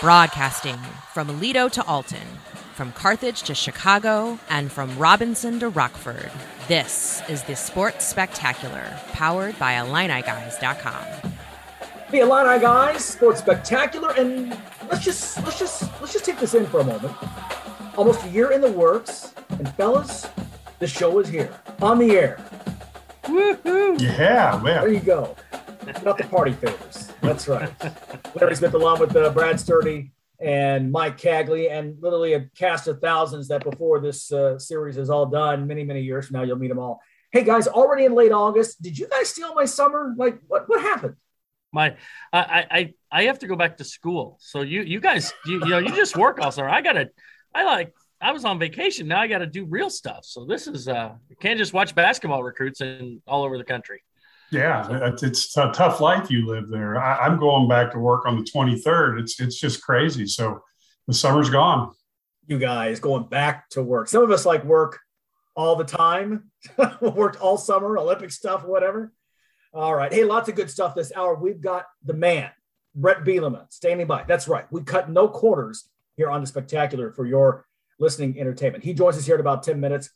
Broadcasting from Aledo to Alton, from Carthage to Chicago, and from Robinson to Rockford. This is the Sports Spectacular, powered by IlliniGuys.com. The Illini guys, Sports Spectacular, and let's just let's just let's just take this in for a moment. Almost a year in the works, and fellas, the show is here on the air. Woohoo! Yeah, man. There you go. Not the party favors. That's right. Larry Smith, along with uh, Brad Sturdy and Mike Cagley, and literally a cast of thousands that before this uh, series is all done, many, many years from now, you'll meet them all. Hey guys, already in late August, did you guys steal my summer? Like, what what happened? My, I, I, I have to go back to school. So you, you guys, you, you know, you just work all summer. I gotta, I like, I was on vacation. Now I got to do real stuff. So this is, uh, you can't just watch basketball recruits and all over the country. Yeah, it's a tough life you live there. I, am going back to work on the 23rd. It's it's just crazy. So the summer's gone. You guys going back to work. Some of us like work all the time. Worked all summer, Olympic stuff, whatever. All right. Hey, lots of good stuff this hour. We've got the man, Bret Bielema, standing by. That's right. We cut no quarters here on the spectacular for your listening entertainment. He joins us here in about 10 minutes.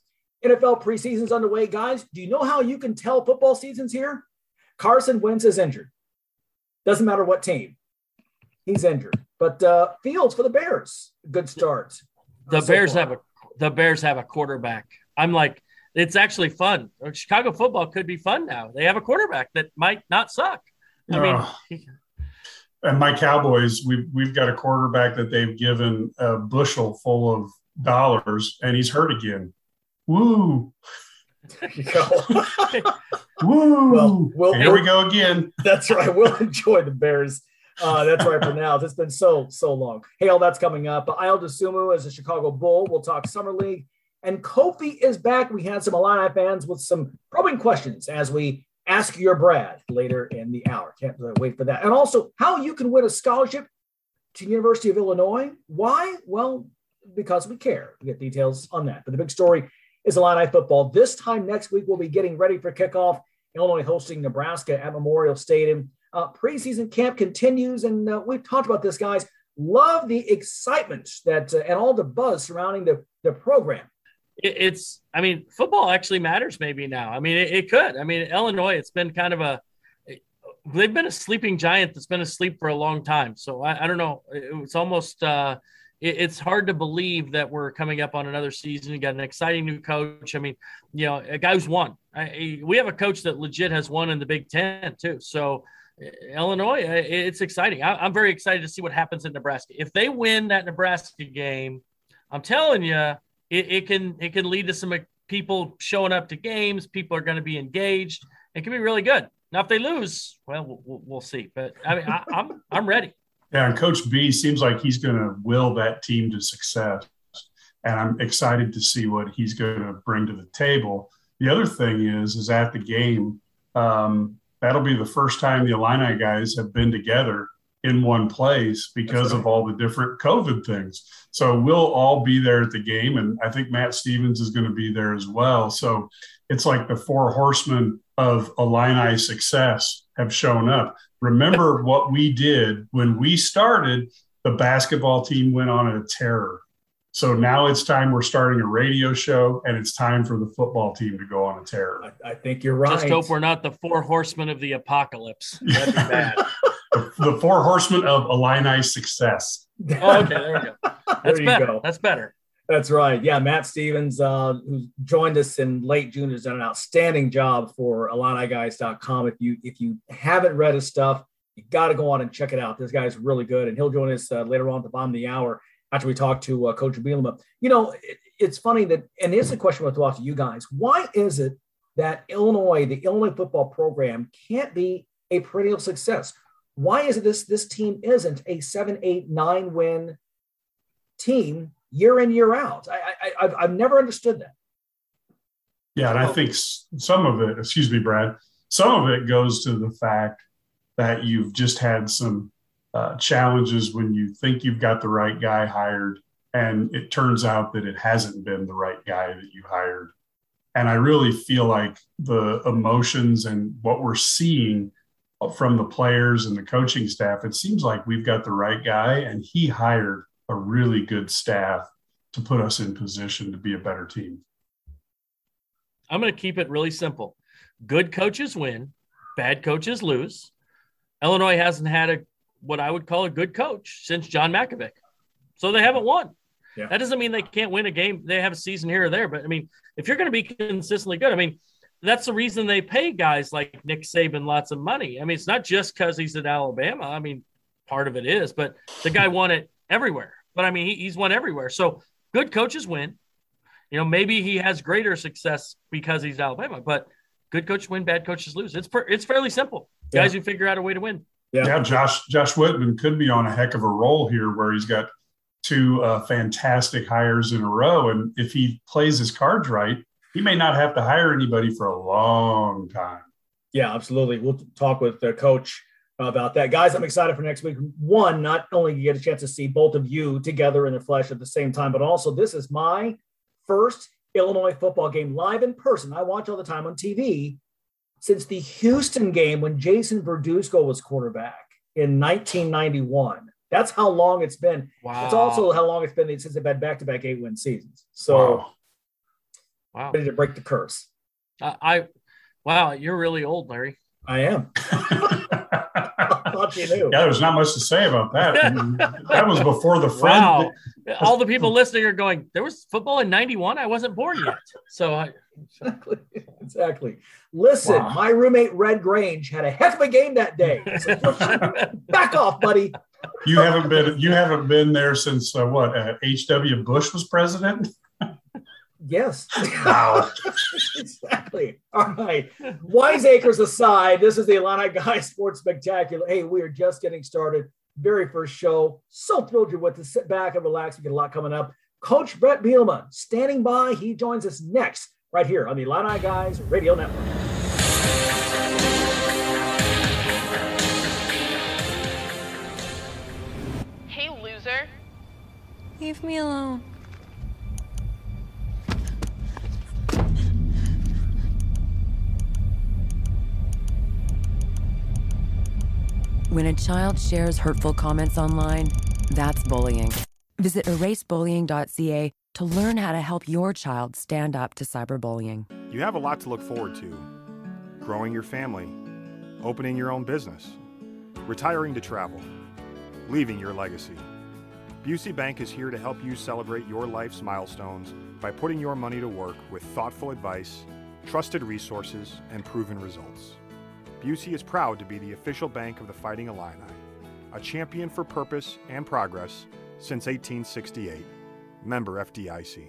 NFL preseason's underway. Guys, do you know how you can tell football season's here? Carson Wentz is injured. Doesn't matter what team. He's injured. But uh, Fields for the Bears, good start. The so Bears far. have a the Bears have a quarterback. I'm like, it's actually fun. Chicago football could be fun now. They have a quarterback that might not suck. I mean, and my Cowboys, we've we've got a quarterback that they've given a bushel full of dollars, and he's hurt again. Woo! There you go. Woo! Well, we'll, here we go again. That's right. We'll enjoy the Bears. Uh, that's right for now. It's been so so long. Hey, all that's coming up. Ayo Dosunmu as a Chicago Bull. We'll talk summer league. And Kofi is back. We had some Illini fans with some probing questions as we ask your Brad later in the hour. Can't wait for that. And also, how you can win a scholarship to University of Illinois. Why? Well, because we care. We get details on that. But the big story is Illini football. This time next week, we'll be getting ready for kickoff. Illinois hosting Nebraska at Memorial Stadium. Uh, preseason camp continues, and uh, we've talked about this, guys. Love the excitement that uh, and all the buzz surrounding the, the program. It's, I mean, football actually matters maybe now. I mean, it, it could. I mean, Illinois, it's been kind of a, they've been a sleeping giant that's been asleep for a long time. So I, I don't know. It's almost, uh, it's hard to believe that we're coming up on another season. You got an exciting new coach. I mean, you know, a guy who's won. I, we have a coach that legit has won in the Big Ten too. So eh, Illinois, eh, it's exciting. I, am very excited to see what happens in Nebraska. If they win that Nebraska game, I'm telling you, it, it can it can lead to some eh, people showing up to games. People are going to be engaged. It can be really good. Now, if they lose, well, we'll, we'll see. But I mean, I, I'm I'm ready. Yeah, and Coach B seems like he's going to will that team to success. And I'm excited to see what he's going to bring to the table. The other thing is, is at the game, um, that'll be the first time the Illini guys have been together in one place because right. of all the different COVID things. So we'll all be there at the game, and I think Matt Stevens is going to be there as well. So it's like the four horsemen of Illini success have shown up. Remember what we did when we started, the basketball team went on a terror. So now it's time we're starting a radio show, and it's time for the football team to go on a terror. I, I think you're right. Just hope we're not the four horsemen of the apocalypse. That'd be bad. the, the, four horsemen of Illini success. Oh, okay, there we go. That's better. Go. That's better. That's right. Yeah, Matt Stevens, uh, who joined us in late June, has done an outstanding job for IlliniGuys.com. If you if you haven't read his stuff, you got to go on and check it out. This guy's really good, and he'll join us uh, later on at the bottom of the hour after we talk to uh, Coach Bielema. You know, it, it's funny that, and it's a question we'll talk to you guys. Why is it that Illinois, the Illinois football program, can't be a perennial success? Why is it this this team isn't a seven, eight, nine win team year in year out. I, I I've, I've never understood that. Yeah, and I think some of it, excuse me, Brad, some of it goes to the fact that you've just had some uh, challenges when you think you've got the right guy hired, and it turns out that it hasn't been the right guy that you hired. And I really feel like the emotions and what we're seeing from the players and the coaching staff, it seems like we've got the right guy, and he hired a really good staff to put us in position to be a better team. I'm going to keep it really simple. Good coaches win, bad coaches lose. Illinois hasn't had a what I would call a good coach since John Mackovic. So they haven't won. Yeah. That doesn't mean they can't win a game. They have a season here or there, but I mean, if you're going to be consistently good, I mean, that's the reason they pay guys like Nick Saban lots of money. I mean, it's not just because he's at Alabama. I mean, part of it is, but the guy won it everywhere. But I mean, he, he's won everywhere. So good coaches win. You know, maybe he has greater success because he's Alabama, but good coaches win, bad coaches lose. It's per, it's fairly simple. Yeah. Guys who figure out a way to win. Yeah. yeah, Josh Josh Whitman could be on a heck of a roll here, where he's got two uh, fantastic hires in a row, and if he plays his cards right, he may not have to hire anybody for a long time. Yeah, absolutely. We'll talk with the coach about that. Guys, I'm excited for next week. One, not only get a chance to see both of you together in the flesh at the same time, but also this is my first Illinois football game live in person. I watch all the time on TV since the Houston game when Jason Verduzco was quarterback in 1991. That's how long it's been. Wow. It's also how long it's been since they've had back-to-back eight-win seasons. So wow. Wow. Ready to break the curse. I, I wow, you're really old, Larry. I am. thought you knew. Yeah, there's not much to say about that. that was before the friend. Wow. All the people listening are going, there was football in 91. I wasn't born yet. So I. Exactly. Exactly. Listen, wow. my roommate Red Grange had a heck of a game that day. So back off, buddy. You haven't been you haven't been there since uh, what? Uh, H.W. Bush was president. Yes. Wow. exactly. All right. Wiseacres aside, this is the Illini Guys Sports Spectacular. Hey, we are just getting started. Very first show. So thrilled you're with us. Sit back and relax. We got a lot coming up. Coach Bret Bielema standing by. He joins us next right here on the Illini Guys Radio Network. Hey, loser. Leave me alone. When a child shares hurtful comments online, that's bullying. Visit erasebullying.ca to learn how to help your child stand up to cyberbullying. You have a lot to look forward to growing your family, opening your own business, retiring to travel, leaving your legacy. Busey Bank is here to help you celebrate your life's milestones by putting your money to work with thoughtful advice, trusted resources, and proven results. Busey is proud to be the official bank of the Fighting Illini, a champion for purpose and progress since 1868. Member FDIC.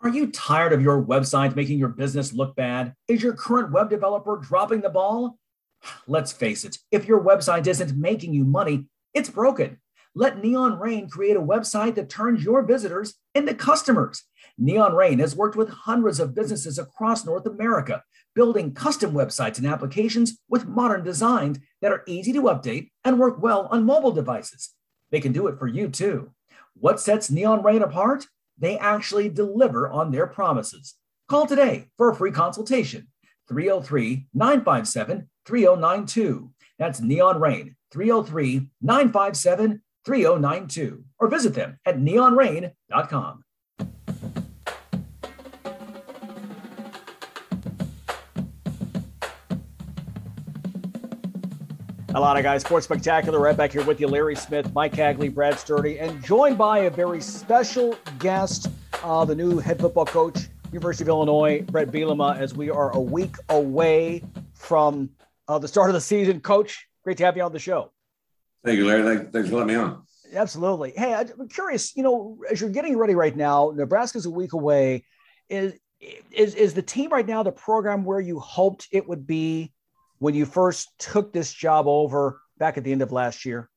Are you tired of your website making your business look bad? Is your current web developer dropping the ball? Let's face it, if your website isn't making you money, it's broken. Let Neon Rain create a website that turns your visitors into customers. Neon Rain has worked with hundreds of businesses across North America building custom websites and applications with modern designs that are easy to update and work well on mobile devices. They can do it for you too. What sets Neon Rain apart? They actually deliver on their promises. Call today for a free consultation. 303 957 3092. That's Neon Rain, 303 957 3092. Or visit them at neonrain.com. lot of guys, Sports Spectacular, right back here with you, Larry Smith, Mike Cagley, Brad Sturdy, and joined by a very special guest, uh, the new head football coach, University of Illinois, Bret Bielema, as we are a week away from uh, the start of the season. Coach, great to have you on the show. Thank you, Larry. Thanks for letting me on. Absolutely. Hey, I'm curious, you know, as you're getting ready right now, Nebraska's a week away. Is, is, is the team right now the program where you hoped it would be when you first took this job over back at the end of last year?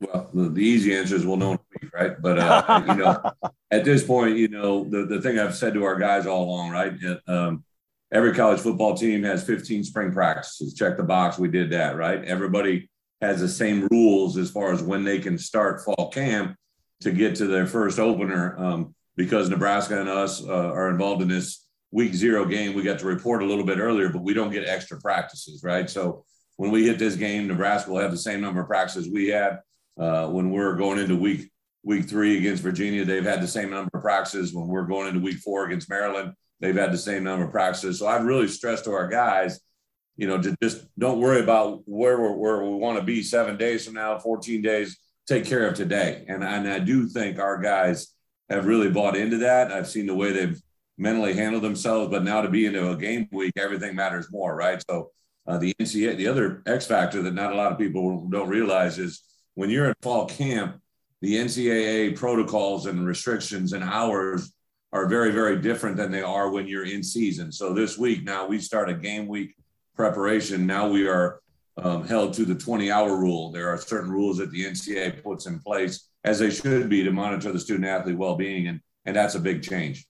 Well, the, easy answer is we'll know in a week, right? But uh, you know, at this point, you know, the, the thing I've said to our guys all along, right? Um, every college football team has 15 spring practices. Check the box. We did that, right? Everybody has the same rules as far as when they can start fall camp to get to their first opener. Um, because Nebraska and us uh, are involved in this week zero game, we got to report a little bit earlier, but we don't get extra practices, right? So when we hit this game, Nebraska will have the same number of practices we had. Uh, when we're going into week week three against Virginia, they've had the same number of practices. When we're going into week four against Maryland, they've had the same number of practices. So I've really stressed to our guys, you know, to just don't worry about where we're, where we want to be seven days from now, 14 days. Take care of today. And, and I do think our guys have really bought into that. I've seen the way they've mentally handle themselves, but now to be into a game week, everything matters more, right? So uh, the NCAA, the other X factor that not a lot of people don't realize is when you're in fall camp, the NCAA protocols and restrictions and hours are very, very different than they are when you're in season. So this week now we start a game week preparation. Now we are um, held to the 20 hour rule. There are certain rules that the NCAA puts in place as they should be to monitor the student athlete well being, and and that's a big change.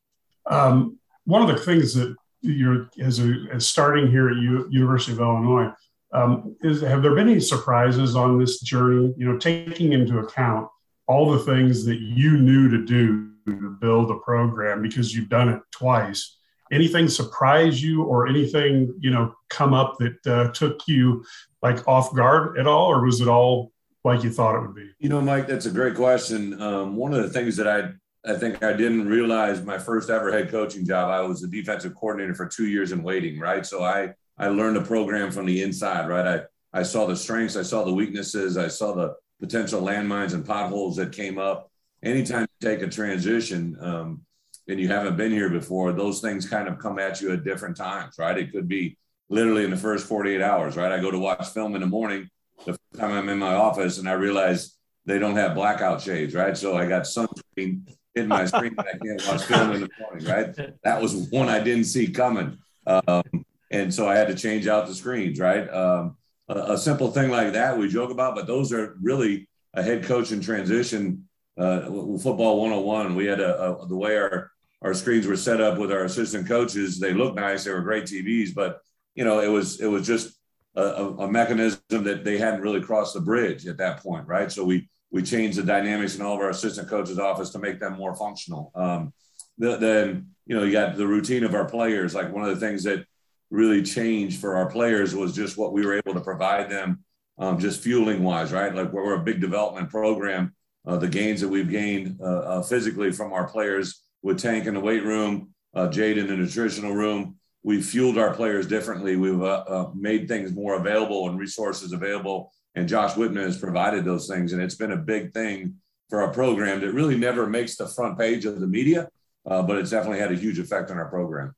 Um, one of the things that you're as, a, as starting here at U, University of Illinois um, is have there been any surprises on this journey? You know, taking into account all the things that you knew to do to build a program because you've done it twice. Anything surprise you, or anything you know come up that uh, took you like off guard at all, or was it all like you thought it would be? You know, Mike, that's a great question. Um, one of the things that I I think I didn't realize my first ever head coaching job. I was a defensive coordinator for two years in waiting, right? So I I learned the program from the inside, right? I I saw the strengths, I saw the weaknesses, I saw the potential landmines and potholes that came up. Anytime you take a transition um, and you haven't been here before, those things kind of come at you at different times, right? It could be literally in the first 48 hours, right? I go to watch film in the morning. The first time I'm in my office and I realize they don't have blackout shades, right? So I got sunscreen in my screen I can't watch film in the morning, right? That was one I didn't see coming. Um, and so I had to change out the screens, right? Um, a, a, simple thing like that we joke about, but those are really a head coach in transition. Uh, football 101. We had a, a, the way our our screens were set up with our assistant coaches. They looked nice. They were great TVs, but you know it was it was just a, a mechanism that they hadn't really crossed the bridge at that point, right? So we we changed the dynamics in all of our assistant coaches' office to make them more functional. Um, the, then you know you got the routine of our players. Like one of the things that really changed for our players was just what we were able to provide them, um, just fueling wise, right? Like we're a big development program. Uh, the gains that we've gained uh, uh, physically from our players with Tank in the weight room, uh, Jade in the nutritional room, we fueled our players differently. We've uh, uh, made things more available and resources available and Josh Whitman has provided those things. And it's been a big thing for our program that really never makes the front page of the media, uh, but it's definitely had a huge effect on our program.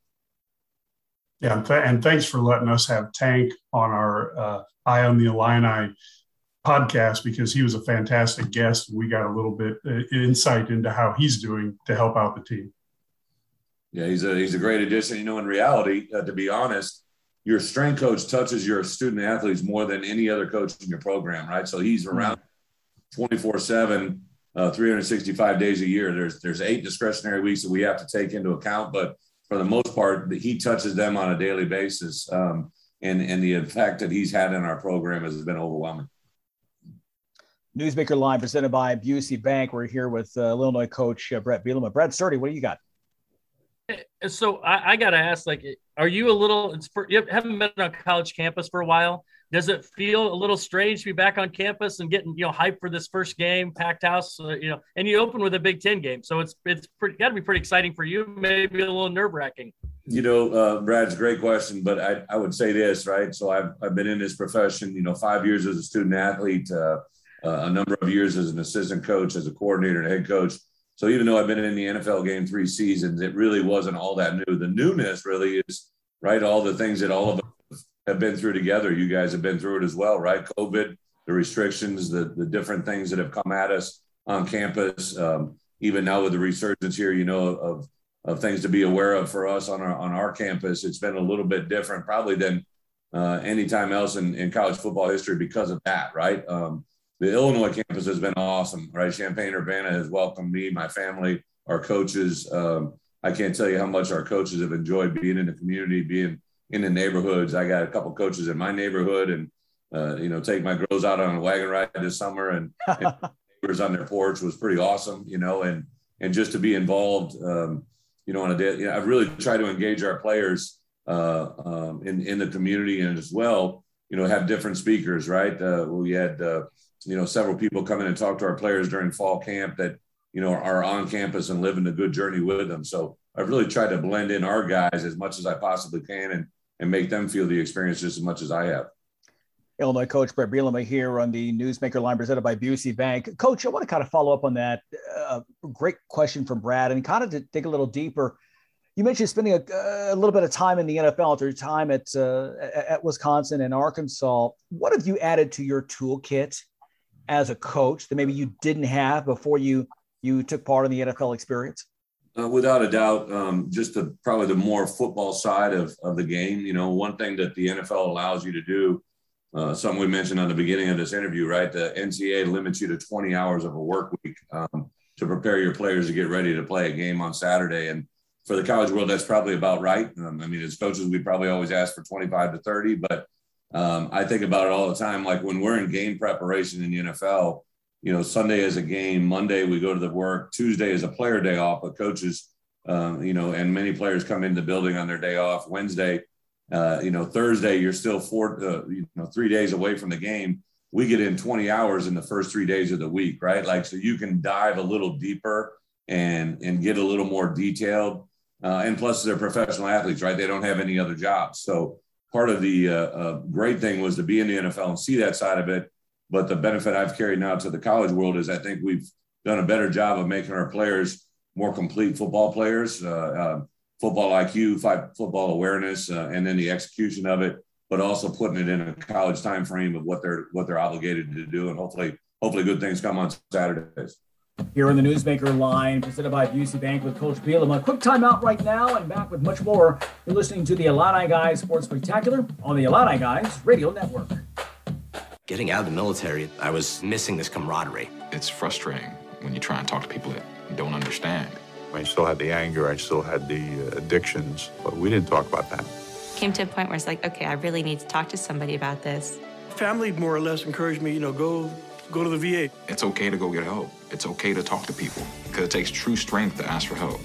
Yeah, and, th- and thanks for letting us have Tank on our uh, Eye on the Illini podcast because he was a fantastic guest. We got a little bit uh, insight into how he's doing to help out the team. Yeah, he's a he's a great addition. You know, in reality, uh, to be honest, your strength coach touches your student athletes more than any other coach in your program, right? So he's hmm. around 24 7, uh, 365 days a year. There's, there's eight discretionary weeks that we have to take into account, but for the most part, he touches them on a daily basis. Um, and, and the effect that he's had in our program has been overwhelming. Newsmaker Line presented by Busey Bank. We're here with uh, Illinois coach uh, Bret Bielema. Brett Sturdy, what do you got? So I, I got to ask, like, are you a little? You haven't been on college campus for a while. Does it feel a little strange to be back on campus and getting you know hyped for this first game, packed house, uh, you know, and you open with a Big Ten game, so it's it's got to be pretty exciting for you, maybe a little nerve wracking. You know, uh, Brad's great question, but I, I would say this, right? So I've, I've been in this profession, you know, five years as a student athlete, uh, uh, a number of years as an assistant coach, as a coordinator and head coach. So even though I've been in the NFL game three seasons, it really wasn't all that new. The newness really is right. All the things that all of us have been through together. You guys have been through it as well, right? COVID, the restrictions, the the different things that have come at us on campus. Um, even now with the resurgence here, you know, of of things to be aware of for us on our on our campus. It's been a little bit different, probably than uh, any time else in, in college football history because of that, right? Um, the Illinois campus has been awesome, right? Champaign Urbana has welcomed me, my family, our coaches. Um, I can't tell you how much our coaches have enjoyed being in the community, being in the neighborhoods. I got a couple coaches in my neighborhood, and uh, you know, take my girls out on a wagon ride this summer, and, and neighbors on their porch was pretty awesome, you know, and and just to be involved, um, you know, on a day. You know, I've really tried to engage our players uh, um, in in the community and as well you know, have different speakers, right? Uh, we had, uh, you know, several people come in and talk to our players during fall camp that, you know, are on campus and living a good journey with them. So I've really tried to blend in our guys as much as I possibly can and, and make them feel the experience just as much as I have. Illinois coach Bret Bielema here on the Newsmaker line presented by Busey Bank. Coach, I want to kind of follow up on that. Uh, great question from Brad and kind of to dig a little deeper. You mentioned spending a, a little bit of time in the NFL your time at, uh, at Wisconsin and Arkansas. What have you added to your toolkit as a coach that maybe you didn't have before you you took part in the NFL experience? Uh, without a doubt, um, just the probably the more football side of, of the game. You know, one thing that the NFL allows you to do uh, something we mentioned on the beginning of this interview, right? The NCAA limits you to 20 hours of a work week um, to prepare your players to get ready to play a game on Saturday. And for the college world, that's probably about right. Um, I mean, as coaches, we probably always ask for 25 to 30, but um, I think about it all the time. Like when we're in game preparation in the NFL, you know, Sunday is a game, Monday we go to the work, Tuesday is a player day off, but coaches, um, you know, and many players come into the building on their day off. Wednesday, uh, you know, Thursday, you're still four, uh, you know, three days away from the game. We get in 20 hours in the first three days of the week, right? Like, so you can dive a little deeper and and get a little more detailed. Uh, and plus, they're professional athletes, right? They don't have any other jobs. So part of the uh, uh, great thing was to be in the NFL and see that side of it. But the benefit I've carried now to the college world is I think we've done a better job of making our players more complete football players. Uh, football IQ, football awareness, uh, and then the execution of it, but also putting it in a college time frame of what they're what they're obligated to do, and hopefully hopefully good things come on Saturdays. Here on the Newsmaker line, presented by Busey Bank with Coach Bielema. Quick timeout right now, and back with much more. You're listening to the Illini Guys Sports Spectacular on the Illini Guys Radio Network. Getting out of the military, I was missing this camaraderie. It's frustrating when you try and talk to people that don't understand. I still had the anger, I still had the uh, addictions, but we didn't talk about that. Came to a point where it's like, okay, I really need to talk to somebody about this. Family more or less encouraged me, you know, go go to the VA. It's okay to go get help. It's okay to talk to people because it takes true strength to ask for help.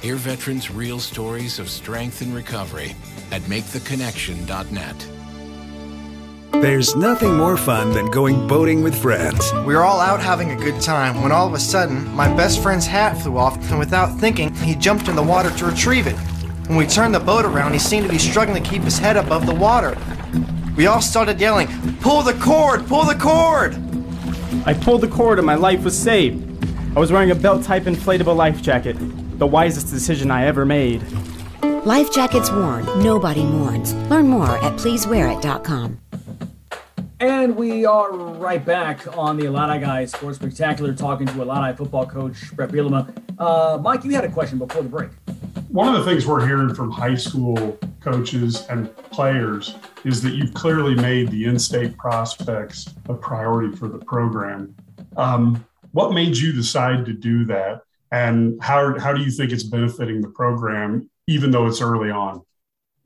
Hear veterans' real stories of strength and recovery at MakeTheConnection.net. There's nothing more fun than going boating with friends. We were all out having a good time when all of a sudden, my best friend's hat flew off, and without thinking, he jumped in the water to retrieve it. When we turned the boat around, he seemed to be struggling to keep his head above the water. We all started yelling, Pull the cord! Pull the cord! I pulled the cord and my life was saved. I was wearing a belt type inflatable life jacket, the wisest decision I ever made. Life jackets worn, nobody mourns. Learn more at pleasewearit.com. And we are right back on the Illini Guys Sports Spectacular talking to Illini football coach Bret Bielema. Uh, Mike, you had a question before the break. One of the things we're hearing from high school coaches and players is that you've clearly made the in-state prospects a priority for the program. Um, what made you decide to do that, and how how do you think it's benefiting the program, even though it's early on?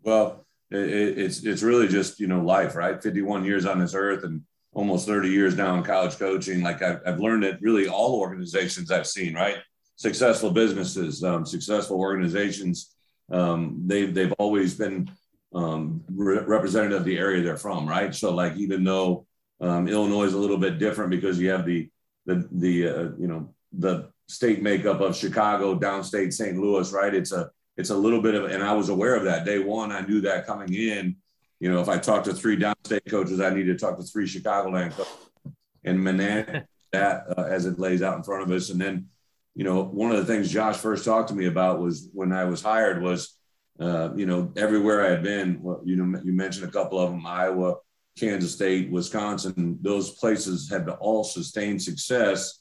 Well, it, it's it's really just you know life, right? 51 years on this earth and almost 30 years now in college coaching. Like I've, I've learned that really all organizations I've seen, right? Successful businesses, um, successful organizations, um, they they've always been um, re- representative of the area they're from, right? So like even though um, Illinois is a little bit different because you have the the the uh, you know the state makeup of Chicago, downstate St. Louis, right? It's a it's a little bit of, and I was aware of that day one. I knew that coming in. You know, if I talked to three downstate coaches, I need to talk to three Chicagoland coaches and manage that uh, as it lays out in front of us. And then, you know, one of the things Josh first talked to me about was when I was hired was, uh, you know, everywhere I had been. You know, you mentioned a couple of them: Iowa, Kansas State, Wisconsin. Those places had to all sustained success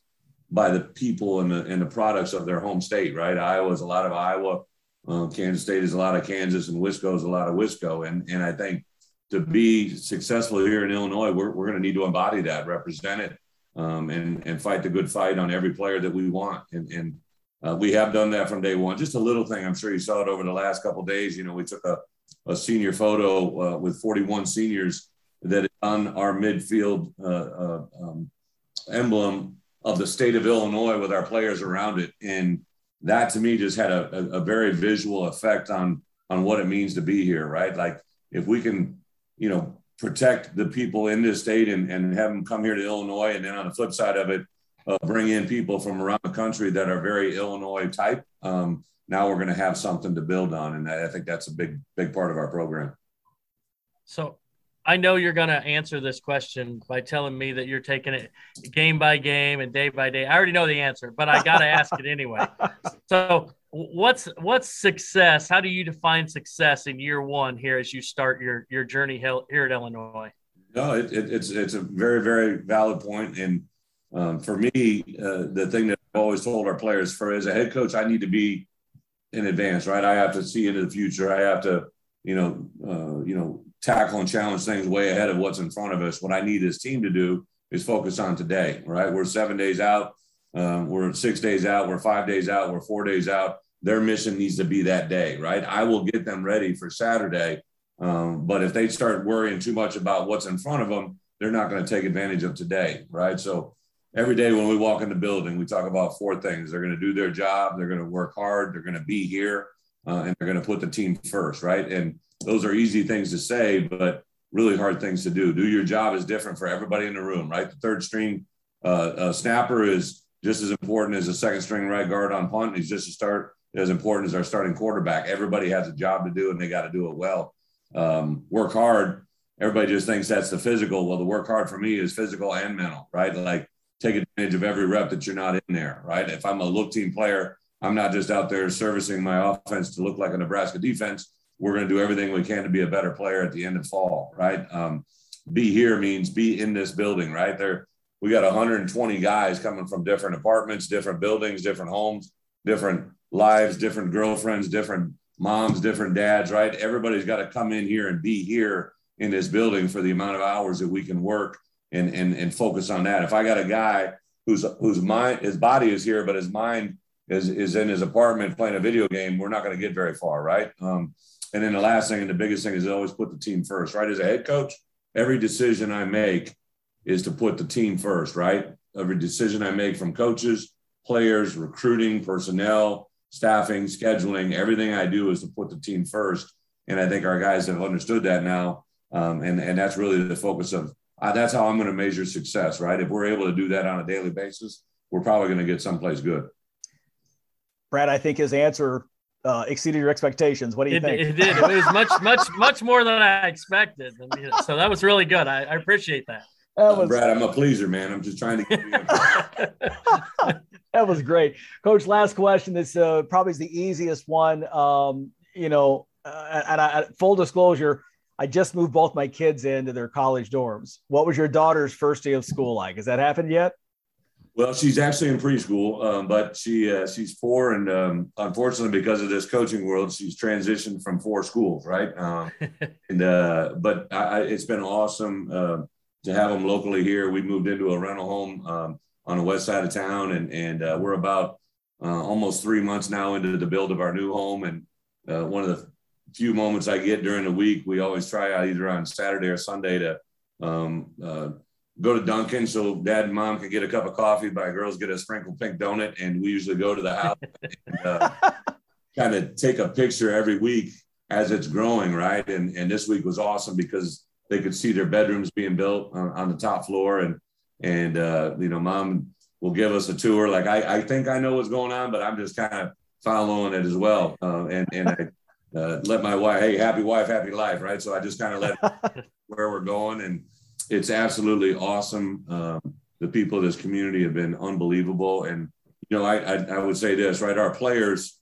by the people and the and the products of their home state. Right? Iowa is a lot of Iowa. Uh, Kansas State is a lot of Kansas, and Wisco is a lot of Wisco. And and I think to be successful here in Illinois, we're, we're going to need to embody that, represent it, um, and and fight the good fight on every player that we want. And and uh, we have done that from day one. Just a little thing. I'm sure you saw it over the last couple days. You know, we took a, a senior photo uh, with 41 seniors that is on our midfield uh, uh, um, emblem of the state of Illinois with our players around it. And that to me just had a, a, a, very visual effect on on what it means to be here right like if we can you know protect the people in this state and, and have them come here to Illinois. And then on the flip side of it, uh, bring in people from around the country that are very Illinois type. Um, now we're going to have something to build on. And I think that's a big, big part of our program. So I know you're going to answer this question by telling me that you're taking it game by game and day by day. I already know the answer, but I got to ask it anyway. So, what's what's success? How do you define success in year one here as you start your your journey here at Illinois? No, it, it, it's it's a very very valid point, and um, for me, uh, the thing that I've always told our players, for as a head coach, I need to be in advance, right? I have to see into the future. I have to, you know, uh, you know, tackle and challenge things way ahead of what's in front of us. What I need this team to do is focus on today, right? We're seven days out. Um, we're six days out. We're five days out. We're four days out. Their mission needs to be that day, right? I will get them ready for Saturday. Um, but if they start worrying too much about what's in front of them, they're not going to take advantage of today, right? So every day when we walk in the building, we talk about four things. They're going to do their job. They're going to work hard. They're going to be here, uh, and they're going to put the team first, right? And those are easy things to say, but really hard things to do. Do your job is different for everybody in the room, right? The third string uh, uh, snapper is just as important as a second string right guard on punt. He's just as start as important as our starting quarterback. Everybody has a job to do, and they got to do it well. Um, work hard. Everybody just thinks that's the physical. Well, the work hard for me is physical and mental, right? Like take advantage of every rep that you're not in there, right? If I'm a look team player, I'm not just out there servicing my offense to look like a Nebraska defense we're going to do everything we can to be a better player at the end of fall, right? Um, be here means be in this building, right? There, we got 120 guys coming from different apartments, different buildings, different homes, different lives, different girlfriends, different moms, different dads, right? Everybody's got to come in here and be here in this building for the amount of hours that we can work and and and focus on that. If I got a guy whose whose mind, his body is here, but his mind is is in his apartment playing a video game, we're not going to get very far, right? Um, and then the last thing and the biggest thing is always put the team first, right? As a head coach, every decision I make is to put the team first, right? Every decision I make from coaches, players, recruiting, personnel, staffing, scheduling, everything I do is to put the team first. And I think our guys have understood that now. Um, and, and that's really the focus of uh, that's how I'm going to measure success, right? If we're able to do that on a daily basis, we're probably going to get someplace good. Brad, I think his answer uh, exceeded your expectations. What do you it, think? It did. It was much, much, much more than I expected. So that was really good. I, I appreciate that. That was, Brad, I'm a pleaser, man. I'm just trying to get you. that was great, Coach. Last question. This uh, probably is the easiest one. Um, you know, uh, and I, full disclosure, I just moved both my kids into their college dorms. What was your daughter's first day of school like? Has that happened yet? Well, she's actually in preschool, um, but she uh, she's four, and um, unfortunately, because of this coaching world, she's transitioned from four schools, right? Um, and uh, but I, I, it's been awesome uh, to have them locally here. We moved into a rental home um, on the west side of town, and and uh, we're about uh, almost three months now into the build of our new home. And uh, one of the few moments I get during the week, we always try out either on Saturday or Sunday to um, go to Dunkin' so dad and mom can get a cup of coffee, but girls get a sprinkled pink donut. And we usually go to the house and uh, kind of take a picture every week as it's growing, right? And, and this week was awesome because they could see their bedrooms being built on, on the top floor. And, and uh, you know, mom will give us a tour. Like, I, I think I know what's going on, but I'm just kind of following it as well. Uh, and, and I uh, let my wife, hey, happy wife, happy life, right? So I just kind of let where we're going and – it's absolutely awesome. Um, the people of this community have been unbelievable. And, you know, I, I, I, would say this, right? Our players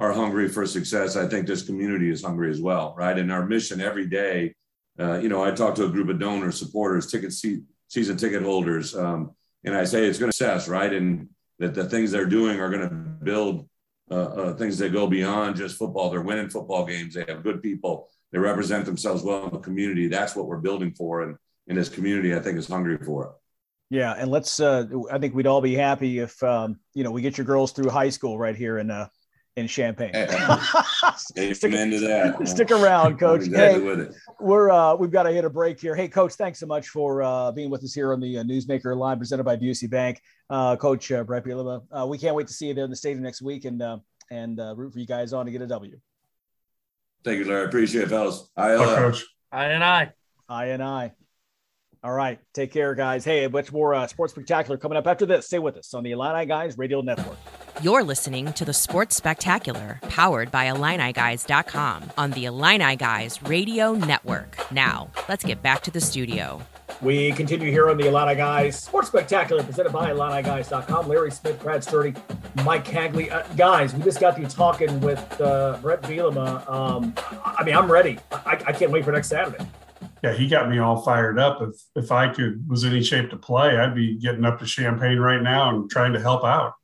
are hungry for success. I think this community is hungry as well, right? And our mission every day, uh, you know, I talk to a group of donors, supporters, ticket se- season ticket holders, um, and I say it's going to success, right? And that the things they're doing are going to build uh, uh, things that go beyond just football. They're winning football games. They have good people. They represent themselves well in the community. That's what we're building for. And in this community, I think is hungry for it. Yeah, and let's. Uh, I think we'd all be happy if um, you know we get your girls through high school right here in in Champaign. stick, into that. Stick around, Coach. Exactly hey, we're uh, we've got to hit a break here. Hey, Coach, thanks so much for uh, being with us here on the uh, Newsmaker line presented by Busey Bank. Uh, Coach uh, Bret Bielema, uh, we can't wait to see you there in the stadium next week and uh, and uh, root for you guys on to get a W. Thank you, Larry. Appreciate it, fellas. I, uh, Coach. I and I. I and I. All right. Take care, guys. Hey, much more uh, sports spectacular coming up after this. Stay with us on the Illini Guys Radio Network. You're listening to the Sports Spectacular, powered by IlliniGuys.com on the Illini Guys Radio Network. Now, let's get back to the studio. We continue here on the Illini Guys Sports Spectacular, presented by IlliniGuys.com. Larry Smith, Brad Sturdy, Mike Cagley. Uh, guys, we just got through talking with uh, Bret Bielema. Um, I mean, I'm ready. I, I can't wait for next Saturday yeah, he got me all fired up. If if I could was any shape to play, I'd be getting up to Champaign right now and trying to help out.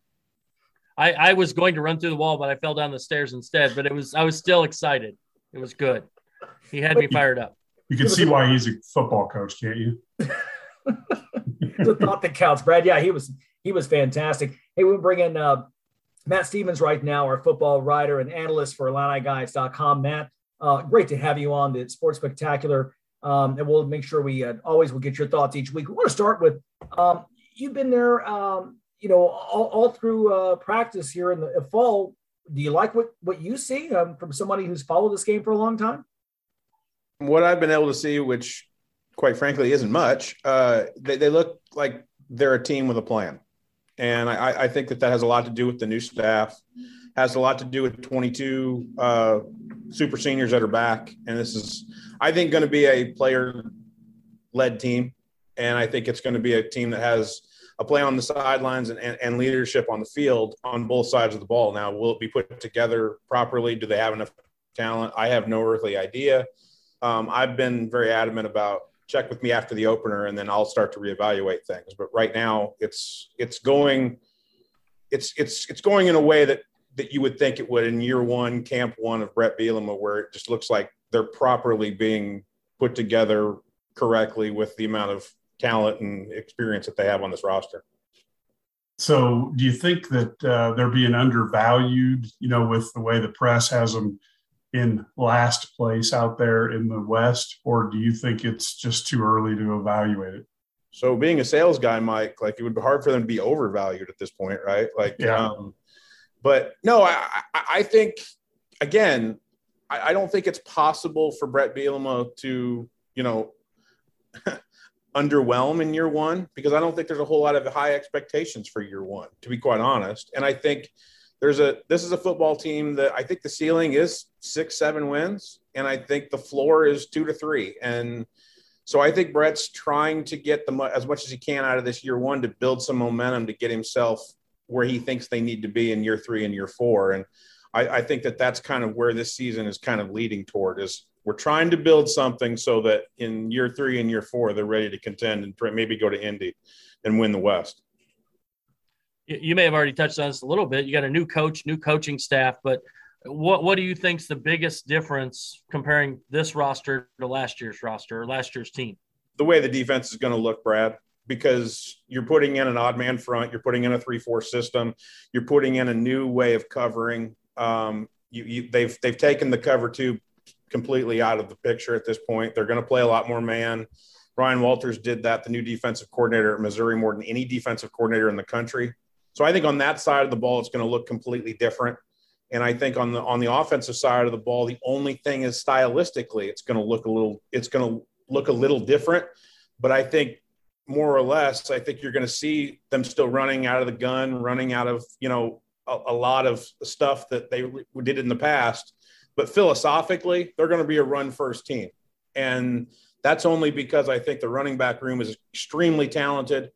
I, I was going to run through the wall, but I fell down the stairs instead. But it was I was still excited. It was good. He had me fired up. You can see why he's a football coach, can't you? the thought that counts, Brad. Yeah, he was he was fantastic. Hey, we'll bring in uh, Matt Stevens right now, our football writer and analyst for IlliniGuys.com. Matt, uh, great to have you on the Sports Spectacular. Um, and we'll make sure we uh, always will get your thoughts each week. We want to start with um, you've been there, um, you know, all, all through uh, practice here in the fall. Do you like what what you see um, from somebody who's followed this game for a long time? What I've been able to see, which quite frankly isn't much, uh, they, they look like they're a team with a plan, and I, I think that that has a lot to do with the new staff has a lot to do with 22 uh, super seniors that are back. And this is, I think, going to be a player led team. And I think it's going to be a team that has a play on the sidelines and, and, and, leadership on the field on both sides of the ball. Now, will it be put together properly? Do they have enough talent? I have no earthly idea. Um, I've been very adamant about check with me after the opener, and then I'll start to reevaluate things. But right now, it's it's going it's it's it's going in a way that that you would think it would in year one, camp one of Bret Bielema, where it just looks like they're properly being put together correctly with the amount of talent and experience that they have on this roster. So, do you think that uh, they're being undervalued? You know, with the way the press has them in last place out there in the West, or do you think it's just too early to evaluate it? So, being a sales guy, Mike, like it would be hard for them to be overvalued at this point, right? Like, yeah. Um, but no, I, I think again, I, I don't think it's possible for Bret Bielema to, you know, underwhelm in year one because I don't think there's a whole lot of high expectations for year one, to be quite honest. And I think there's a this is a football team that I think the ceiling is six, seven wins, and I think the floor is two to three. And so I think Bret's trying to get the as much as he can out of this year one to build some momentum to get himself where he thinks they need to be in year three and year four. And I, I, think that that's kind of where this season is kind of leading toward is we're trying to build something so that in year three and year four, they're ready to contend and maybe go to Indy and win the West. You may have already touched on this a little bit. You got a new coach, new coaching staff, but what what do you think's the biggest difference comparing this roster to last year's roster or last year's team? The way the defense is going to look, Brad because you're putting in an odd man front, you're putting in a three four system, you're putting in a new way of covering. Um, you, you, they've they've taken the cover two completely out of the picture at this point. They're going to play a lot more man. Ryan Walters did that, the new defensive coordinator at Missouri, more than any defensive coordinator in the country. So I think on that side of the ball, it's going to look completely different. And I think on the on the offensive side of the ball, the only thing is stylistically, it's going to look a little it's going to look a little different. But I think more or less, I think you're going to see them still running out of the gun, running out of, you know, a, a lot of stuff that they did in the past. But philosophically, they're going to be a run first team. And that's only because I think the running back room is extremely talented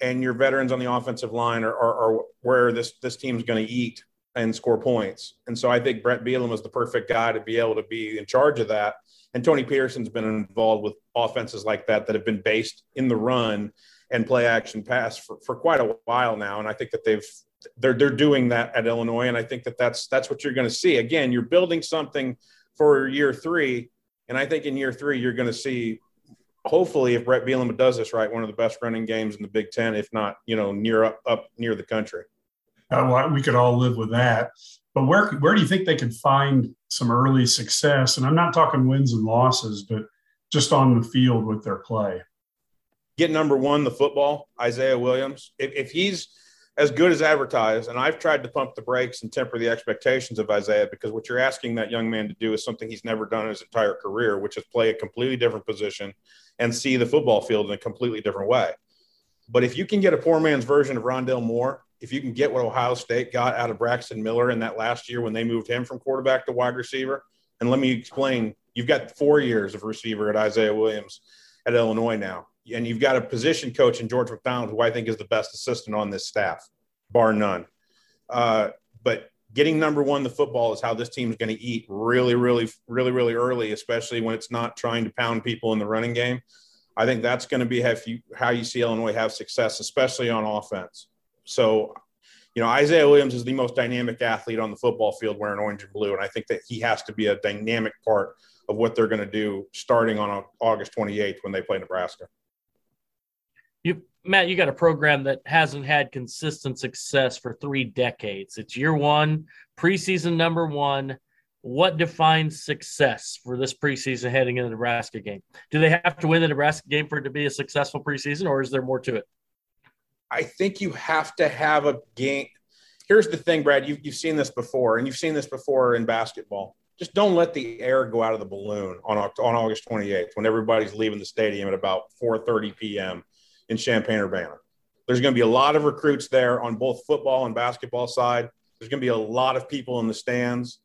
and your veterans on the offensive line are, are, are where this, this team's going to eat and score points. And so I think Bret Bielema is the perfect guy to be able to be in charge of that. And Tony Petersen's been involved with offenses like that that have been based in the run and play action pass for, for quite a while now. And I think that they've they're they're doing that at Illinois, and I think that that's that's what you're going to see. Again, you're building something for year three, and I think in year three you're going to see. Hopefully, if Bret Bielema does this right, one of the best running games in the Big Ten, if not, you know, near up up near the country. Uh, well, we could all live with that. But where where do you think they could find some early success? And I'm not talking wins and losses, but just on the field with their play. Get number one, the football, Isaiah Williams. If, if he's as good as advertised. And I've tried to pump the brakes and temper the expectations of Isaiah because what you're asking that young man to do is something he's never done in his entire career, which is play a completely different position and see the football field in a completely different way. But if you can get a poor man's version of Rondale Moore, if you can get what Ohio State got out of Braxton Miller in that last year when they moved him from quarterback to wide receiver, and let me explain, you've got four years of receiver at Isaiah Williams at Illinois now and you've got a position coach in George McDonald, who I think is the best assistant on this staff, bar none. Uh, but getting number one, the football is how this team is going to eat really, really, really, really early, especially when it's not trying to pound people in the running game. I think that's going to be how you, how you see Illinois have success, especially on offense. So, you know, Isaiah Williams is the most dynamic athlete on the football field wearing orange and blue. And I think that he has to be a dynamic part of what they're going to do starting on August 28th when they play Nebraska you Matt, you got a program that hasn't had consistent success for three decades. It's year one, preseason number one. What defines success for this preseason heading into the Nebraska game? Do they have to win the Nebraska game for it to be a successful preseason, or is there more to it? I think you have to have a game. Here's the thing, Brad. You've, you've seen this before, and you've seen this before in basketball. Just don't let the air go out of the balloon on, on August 28th when everybody's leaving the stadium at about 4:30 p.m in Champaign Urbana. There's going to be a lot of recruits there on both football and basketball side. There's going to be a lot of people in the stands.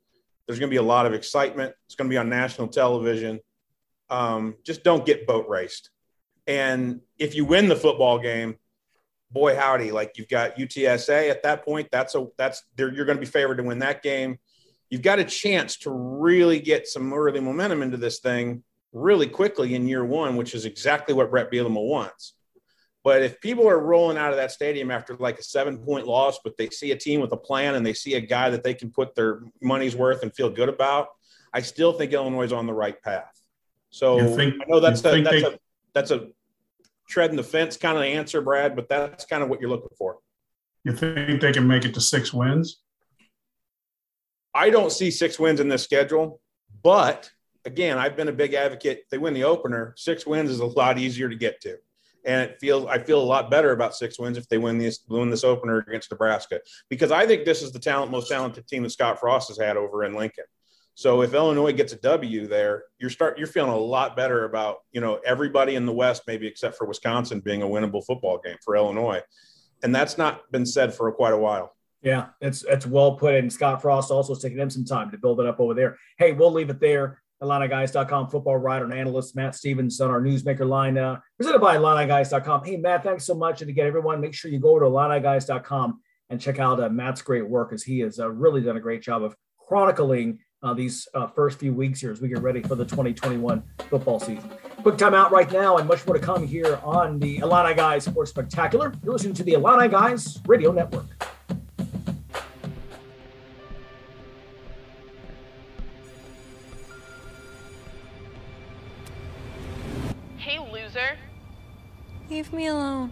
There's going to be a lot of excitement. It's going to be on national television. Um, just don't get boat raced. And if you win the football game, boy howdy, like you've got UTSA at that point. That's a that's there. you're going to be favored to win that game. You've got a chance to really get some early momentum into this thing really quickly in year one, which is exactly what Bret Bielema wants. But if people are rolling out of that stadium after like a seven point loss, but they see a team with a plan and they see a guy that they can put their money's worth and feel good about, I still think Illinois is on the right path. So think, I know that's a, that's they, a that's a treading the fence kind of answer, Brad, but that's kind of what you're looking for. You think they can make it to six wins? I don't see six wins in this schedule, but again, I've been a big advocate. They win the opener, six wins is a lot easier to get to and it feels I feel a lot better about six wins if they win this win this opener against Nebraska because I think this is the talent most talented team that Scott Frost has had over in Lincoln. So if Illinois gets a W there, you're start you're feeling a lot better about you know everybody in the West maybe except for Wisconsin being a winnable football game for Illinois, and that's not been said for quite a while. Yeah, it's it's well put. And Scott Frost also taking him some time to build it up over there. Hey, we'll leave it there. IlliniGuys.com football writer and analyst Matt Stevens on our newsmaker line, uh, presented by IlliniGuys.com. Hey, Matt, thanks so much. And again, everyone, make sure you go to IlliniGuys.com and check out uh, Matt's great work as he has uh, really done a great job of chronicling uh, these uh, first few weeks here as we get ready for the 2021 football season. Quick timeout right now, and much more to come here on the Illini Guys Sports Spectacular. You're listening to the Illini Guys Radio Network. Me alone.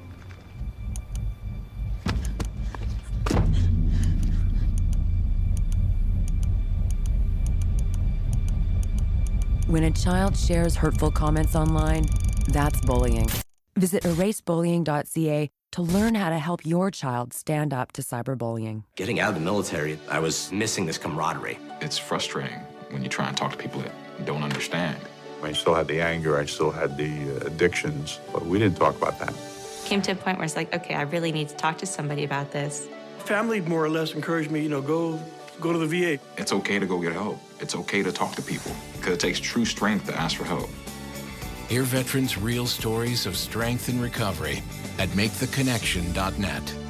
When a child shares hurtful comments online, that's bullying. Visit erasebullying.ca to learn how to help your child stand up to cyberbullying. Getting out of the military, I was missing this camaraderie. It's frustrating when you try and talk to people that don't understand. I still had the anger, I still had the uh, addictions, but we didn't talk about that. Came to a point where it's like, okay, I really need to talk to somebody about this. Family more or less encouraged me, you know, go go to the VA. It's okay to go get help. It's okay to talk to people because it takes true strength to ask for help. Hear veterans' real stories of strength and recovery at MakeTheConnection.net.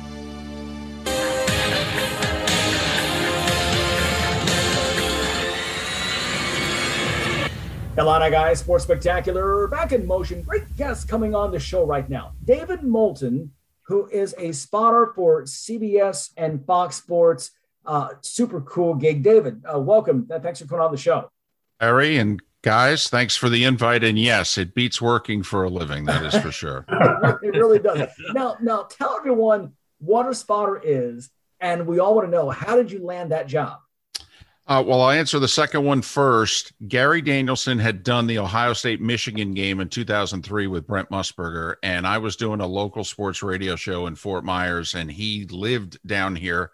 Illini Guys Sports Spectacular back in motion. Great guest coming on the show right now. David Moulton, who is a spotter for CBS and Fox Sports. Uh, super cool gig. David, uh, welcome. Thanks for coming on the show. Harry and guys, thanks for the invite. And yes, it beats working for a living. That is for sure. it really does. Now, now tell everyone what a spotter is, and we all want to know how did you land that job? Uh, well, I'll answer the second one first. Gary Danielson had done the Ohio State Michigan game in 2003 with Brent Musburger, and I was doing a local sports radio show in Fort Myers, and he lived down here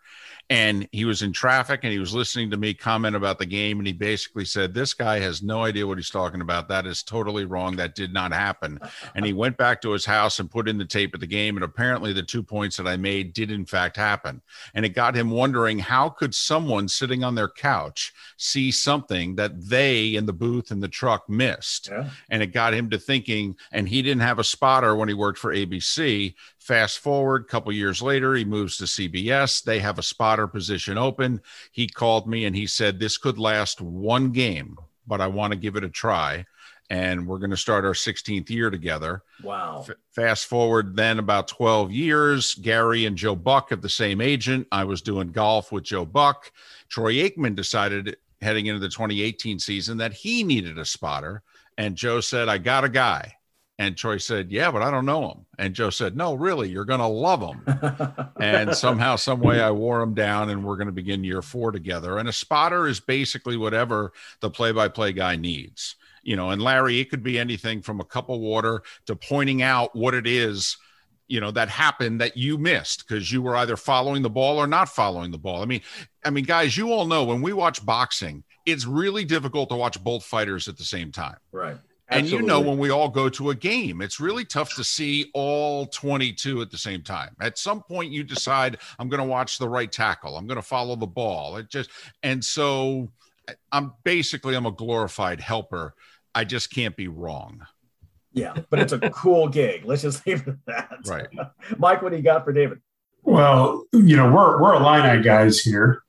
and he was in traffic and he was listening to me comment about the game and he basically said this guy has no idea what he's talking about. That is totally wrong. That did not happen. And he went back to his house and put in the tape of the game and apparently the two points that i made did in fact happen. And it got him wondering how could someone sitting on their couch see something that they in the booth in the truck missed? Yeah. and it got him to thinking and he didn't have a spotter when he worked for abc fast forward a couple years later he moves to cbs they have a spotter position open. He called me and he said this could last one game but i want to give it a try and we're going to start our 16th year together. Wow. F- fast forward then about 12 years gary and joe buck have the same agent. I was doing golf with joe buck. Troy aikman decided heading into the 2018 season that he needed a spotter and joe said i got a guy and troy said yeah but i don't know him and joe said no really you're going to love him and somehow some way i wore him down and we're going to begin year four together. And a spotter is basically whatever the play-by-play guy needs you know? And larry it could be anything from a cup of water to pointing out what it is you know that happened that you missed because you were either following the ball or not following the ball. I mean i mean guys you all know when we watch boxing it's really difficult to watch both fighters at the same time. Right. And you know, when we all go to a game, it's really tough to see all 22 at the same time. At some point, you decide, I'm going to watch the right tackle, I'm going to follow the ball. It just, and so I'm basically, I'm a glorified helper. I just can't be wrong. Yeah, but it's a cool gig. Let's just leave it at that. Right. Mike, what do you got for David? Well, you know, we're we're Illini guys here,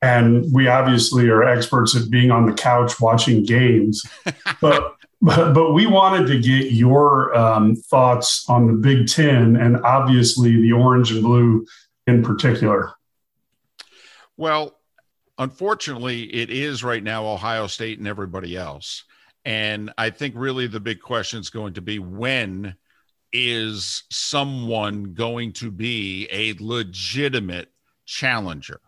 and we obviously are experts at being on the couch watching games. but but but we wanted to get your um, thoughts on the Big Ten and obviously the orange and blue in particular. Well, unfortunately, it is right now Ohio State and everybody else. And I think really the big question is going to be when is someone going to be a legitimate challenger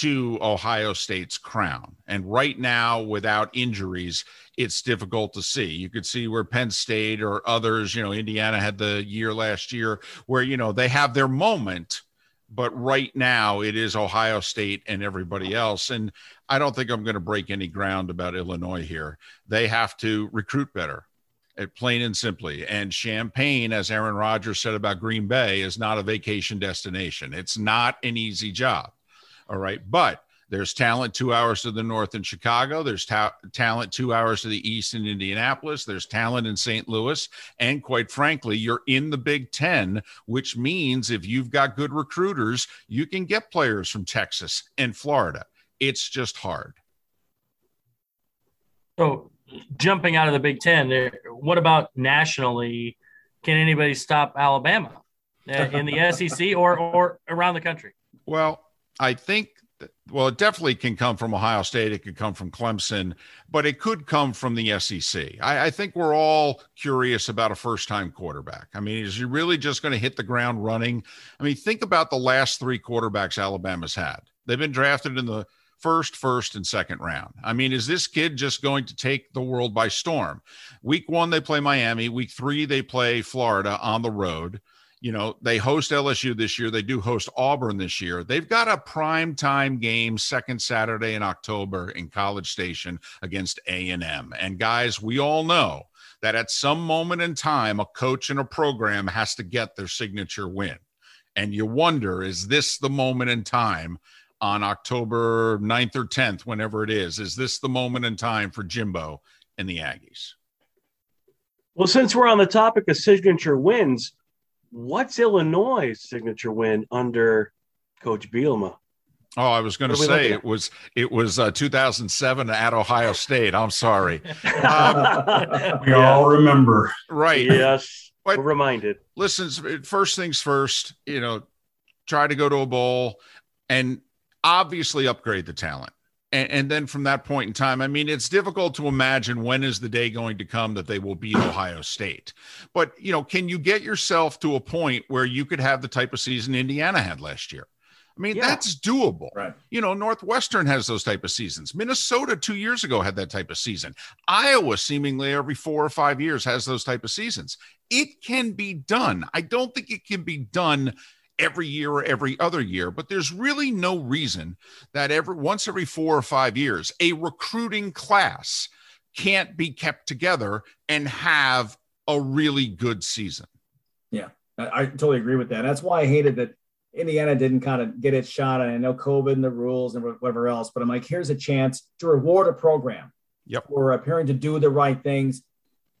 to Ohio State's crown? And right now, without injuries, it's difficult to see. You could see where Penn State or others, you know, Indiana had the year last year where, you know, they have their moment but right now it is Ohio State and everybody else. And I don't think I'm going to break any ground about Illinois here. They have to recruit better, uh, plain and simply. And Champaign, as Aaron Rodgers said about Green Bay, is not a vacation destination. It's not an easy job. All right. But there's talent two hours to the north in Chicago. There's ta- talent two hours to the east in Indianapolis. There's talent in St. Louis. And quite frankly, you're in the Big Ten, which means if you've got good recruiters, you can get players from Texas and Florida. It's just hard. So, jumping out of the Big Ten, what about nationally? Can anybody stop Alabama uh, in the SEC or or around the country? Well, I think, well, it definitely can come from Ohio State. It could come from Clemson, but it could come from the SEC. I, I think we're all curious about a first time quarterback. I mean, is he really just going to hit the ground running? I mean, think about the last three quarterbacks Alabama's had. They've been drafted in the first, first, and second round. I mean, is this kid just going to take the world by storm? Week one, they play Miami. Week three, they play Florida on the road. You know, they host LSU this year. They do host Auburn this year. They've got a prime time game second Saturday in October in College Station against A&M. And guys, we all know that at some moment in time, a coach and a program has to get their signature win. And you wonder, is this the moment in time on October 9th or 10th, whenever it is? Is this the moment in time for Jimbo and the Aggies? Well, since we're on the topic of signature wins, what's Illinois' signature win under Coach Bielema? Oh, I was going to What are we say it was it was uh, 2007 at Ohio State. I'm sorry. We all remember. Right. Yes, But- we're reminded. listen, first things first, you know, try to go to a bowl and obviously upgrade the talent. And, and then from that point in time, I mean, it's difficult to imagine when is the day going to come that they will beat Ohio State. But, you know, can you get yourself to a point where you could have the type of season Indiana had last year? I mean, Yeah. that's doable. Right. You know, Northwestern has those type of seasons. Minnesota two years ago had that type of season. Iowa seemingly every four or five years has those type of seasons. It can be done. I don't think it can be done every year or every other year, but there's really no reason that every once every four or five years, a recruiting class can't be kept together and have a really good season. Yeah, I, totally agree with that. That's why I hated that Indiana didn't kind of get its shot. And I know COVID and the rules and whatever else, but I'm like, here's a chance to reward a program yep. for appearing to do the right things,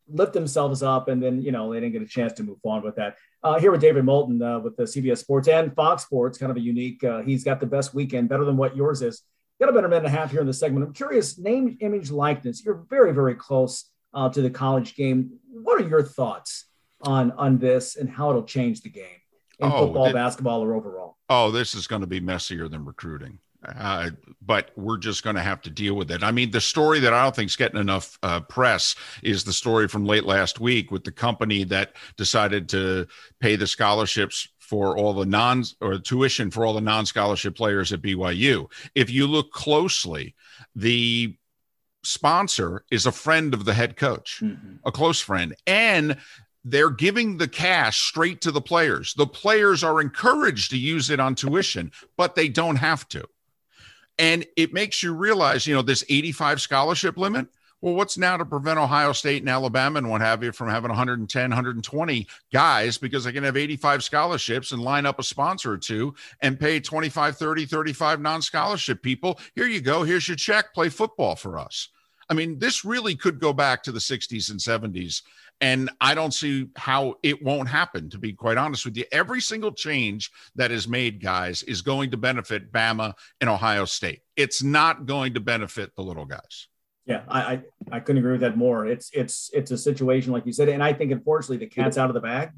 lift themselves up, and then you know they didn't get a chance to move on with that. Uh, here with David Moulton uh, with the CBS Sports and Fox Sports, kind of a unique. Uh, he's got the best weekend, better than what yours is. Got a better minute and a half here in the segment. I'm curious, name, image, likeness. You're very, very close uh, to the college game. What are your thoughts on on this and how it'll change the game in Oh, football, it- basketball, or overall? Oh, this is going to be messier than recruiting. Uh, but we're just going to have to deal with it. I mean, the story that I don't think is getting enough uh, press is the story from late last week with the company that decided to pay the scholarships for all the non or tuition for all the non scholarship players at BYU. If you look closely, the sponsor is a friend of the head coach, a close friend, and they're giving the cash straight to the players. The players are encouraged to use it on tuition, but they don't have to. And it makes you realize, you know, this 85 scholarship limit. Well, what's now to prevent Ohio State and Alabama and what have you from having 110, 120 guys because they can have 85 scholarships and line up a sponsor or two and pay 25, 30, 35 non scholarship people. Here you go. Here's your check. Play football for us. I mean, this really could go back to the 60s and 70s. And I don't see how it won't happen, to be quite honest with you. Every single change that is made, guys, is going to benefit Bama and Ohio State. It's not going to benefit the little guys. Yeah, I, I I couldn't agree with that more. It's it's it's a situation like you said, and I think unfortunately the cat's out of the bag,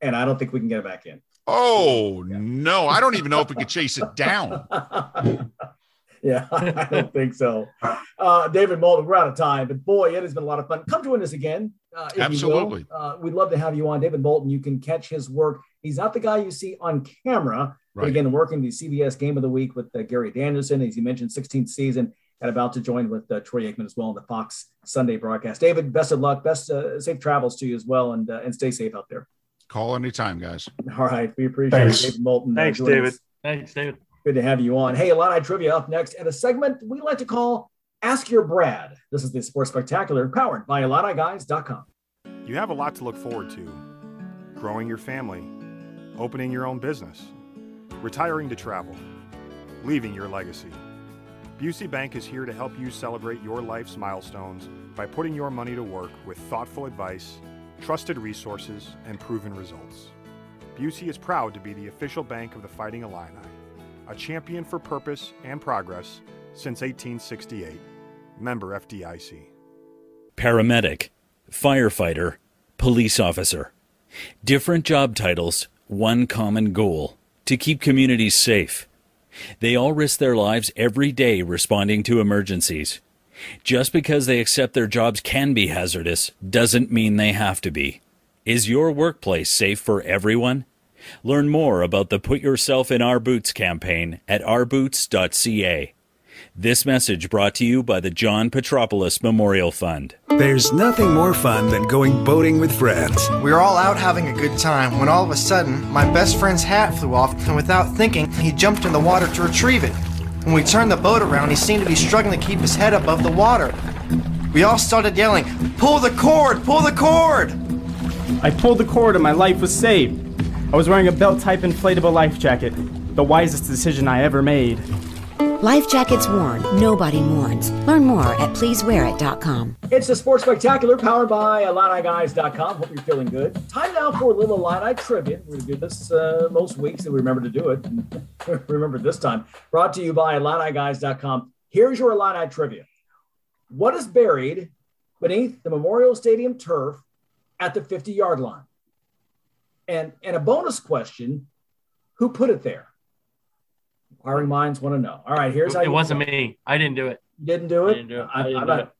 and I don't think we can get it back in. Oh, no. I don't even know if we could chase it down. Yeah, I don't think so. Uh, David Moulton, we're out of time, but boy, it has been a lot of fun. Come join us again. Uh, if you will. Absolutely. Uh, we'd love to have you on. David Moulton, you can catch his work. He's not the guy you see on camera, but again, working the CBS Game of the Week with uh, Gary Danielson, as you mentioned, 16th season, and about to join with uh, Troy Aikman as well in the Fox Sunday broadcast. David, best of luck, best uh, safe travels to you as well, and uh, and stay safe out there. Call anytime, guys. All right, we appreciate Thanks. it, David Moulton. uh, Thanks, David. Thanks, David. Good to have you on. Hey, Illini Trivia up next at a segment we like to call Ask Your Brad. This is the Sports Spectacular powered by IlliniGuys.com. You have a lot to look forward to growing your family, opening your own business, retiring to travel, leaving your legacy. Busey Bank is here to help you celebrate your life's milestones by putting your money to work with thoughtful advice, trusted resources, and proven results. Busey is proud to be the official bank of the Fighting Illini, a champion for purpose and progress since 1868. Member FDIC. paramedic, firefighter, police officer. Different job titles, one common goal to keep communities safe. They all risk their lives every day responding to emergencies. Just because they accept their jobs can be hazardous doesn't mean they have to be. Is your workplace safe for everyone? Learn more about the Put Yourself in Our Boots campaign at ourboots.ca. This message brought to you by the John Petropoulos Memorial Fund. There's nothing more fun than going boating with friends. We were all out having a good time when all of a sudden, my best friend's hat flew off, and without thinking, he jumped in the water to retrieve it. When we turned the boat around, he seemed to be struggling to keep his head above the water. We all started yelling, Pull the cord! Pull the cord! I pulled the cord and my life was saved. I was wearing a belt type inflatable life jacket. The wisest decision I ever made. Life jackets worn, nobody mourns. Learn more at pleasewearit.com. It's the Sports Spectacular powered by IlliniGuys.com. Hope you're feeling good. Time now for a little Illini trivia. We're going to do this uh, most weeks, and we remember to do it. remember this time. Brought to you by IlliniGuys.com. Here's your Illini trivia. What is buried beneath the Memorial Stadium turf at the 50 yard line? And, and a bonus question who put it there? Inquiring minds want to know. All right, here's how It you wasn't me. I didn't do it. didn't do it. I didn't do it. I, I didn't do not.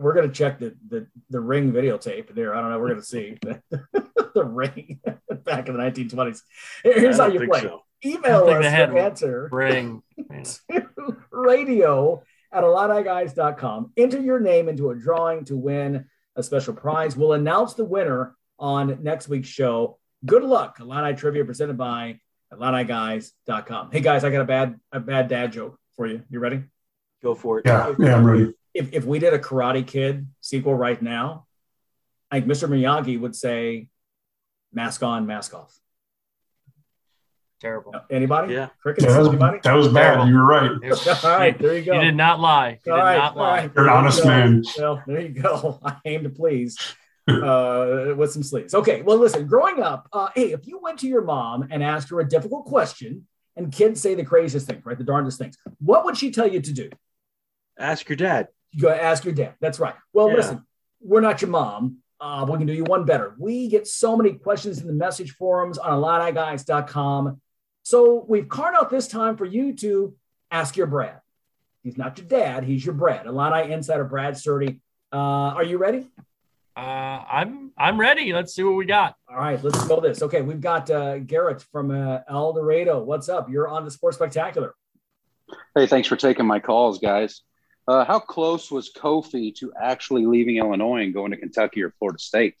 We're gonna check the, the the ring videotape there. I don't know. We're gonna see the ring back in the 1920s. Here's I how you play. so. Email us they had your answer ring. to radio at IlliniGuys.com. Enter your name into a drawing to win a special prize. We'll announce the winner on next week's show. Good luck, Illini Trivia presented by IlliniGuys.com. Hey guys, I got a bad a bad dad joke for you. You ready? Go for it. Yeah, yeah, I'm ready. If, if we did a Karate Kid sequel right now, I think Mr. Miyagi would say, "Mask on, mask off." Terrible. Uh, anybody? Yeah. Crickets? Yeah, that, was, Anybody? that was bad. You were right. All right, there you go. You did not lie. You All did right, not all lie. right. You're an honest So- man. Well, there you go. I aim to please uh, with some sleeves. Okay. Well, listen, growing up, uh, hey, if you went to your mom and asked her a difficult question, and kids say the craziest things, right? The darndest things, what would she tell you to do? Ask your dad. You go ask your dad. That's right. Well, Yeah. listen, we're not your mom. Uh, we can do you one better. We get so many questions in the message forums on IlliniGuys.com. So we've carved out this time for you to ask your Brad. He's not your dad, he's your Brad. Illini insider Brad Sturdy. Uh, are you ready? Uh, I'm I'm ready. Let's see what we got. All right, let's go this. Okay, we've got uh, Garrett from uh, El Dorado. What's up? You're on the Sports Spectacular. Hey, thanks for taking my calls, guys. Uh, how close was Kofi to actually leaving Illinois and going to Kentucky or Florida State?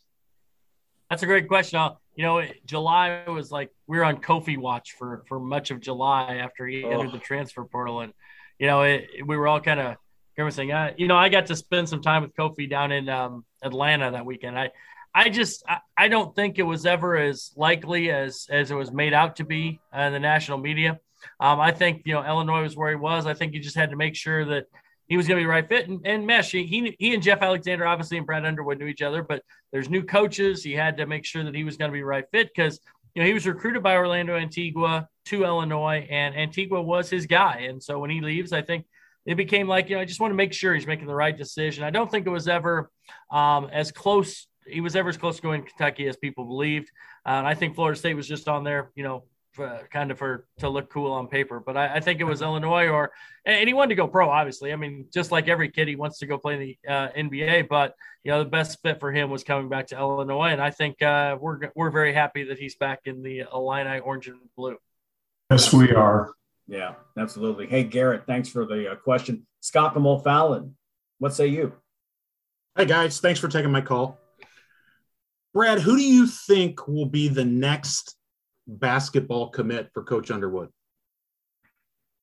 That's a great question. Uh, you know, July was like we were on Kofi watch for for much of July after he Oh. entered the transfer portal, and you know, it, we were all kind of grimacing. Uh, you know, I got to spend some time with Kofi down in um, Atlanta that weekend. I, I just, I, I don't think it was ever as likely as as it was made out to be uh, in the national media. Um, I think you know Illinois was where he was. I think he just had to make sure that he was going to be the right fit. And, and Mesh, he, he he and Geoff Alexander obviously and Brad Underwood knew each other, but there's new coaches. He had to make sure that he was going to be the right fit because you know he was recruited by Orlando Antigua to Illinois, and Antigua was his guy. And so when he leaves, I think it became like you know I just want to make sure he's making the right decision. I don't think it was ever um, as close. He was ever as close to going to Kentucky as people believed, uh, and I think Florida State was just on there, you know, for, kind of for to look cool on paper. But I, I think it was Illinois, or and he wanted to go pro. Obviously, I mean, just like every kid, he wants to go play in the uh, NBA. But you know, the best fit for him was coming back to Illinois, and I think uh, we're we're very happy that he's back in the Illini orange and blue. Yes, we are. Yeah, absolutely. Hey, Garrett, thanks for the uh, question. Scott from O'Fallon, what say you? Hey guys, thanks for taking my call. Brad, who do you think will be the next basketball commit for Coach Underwood?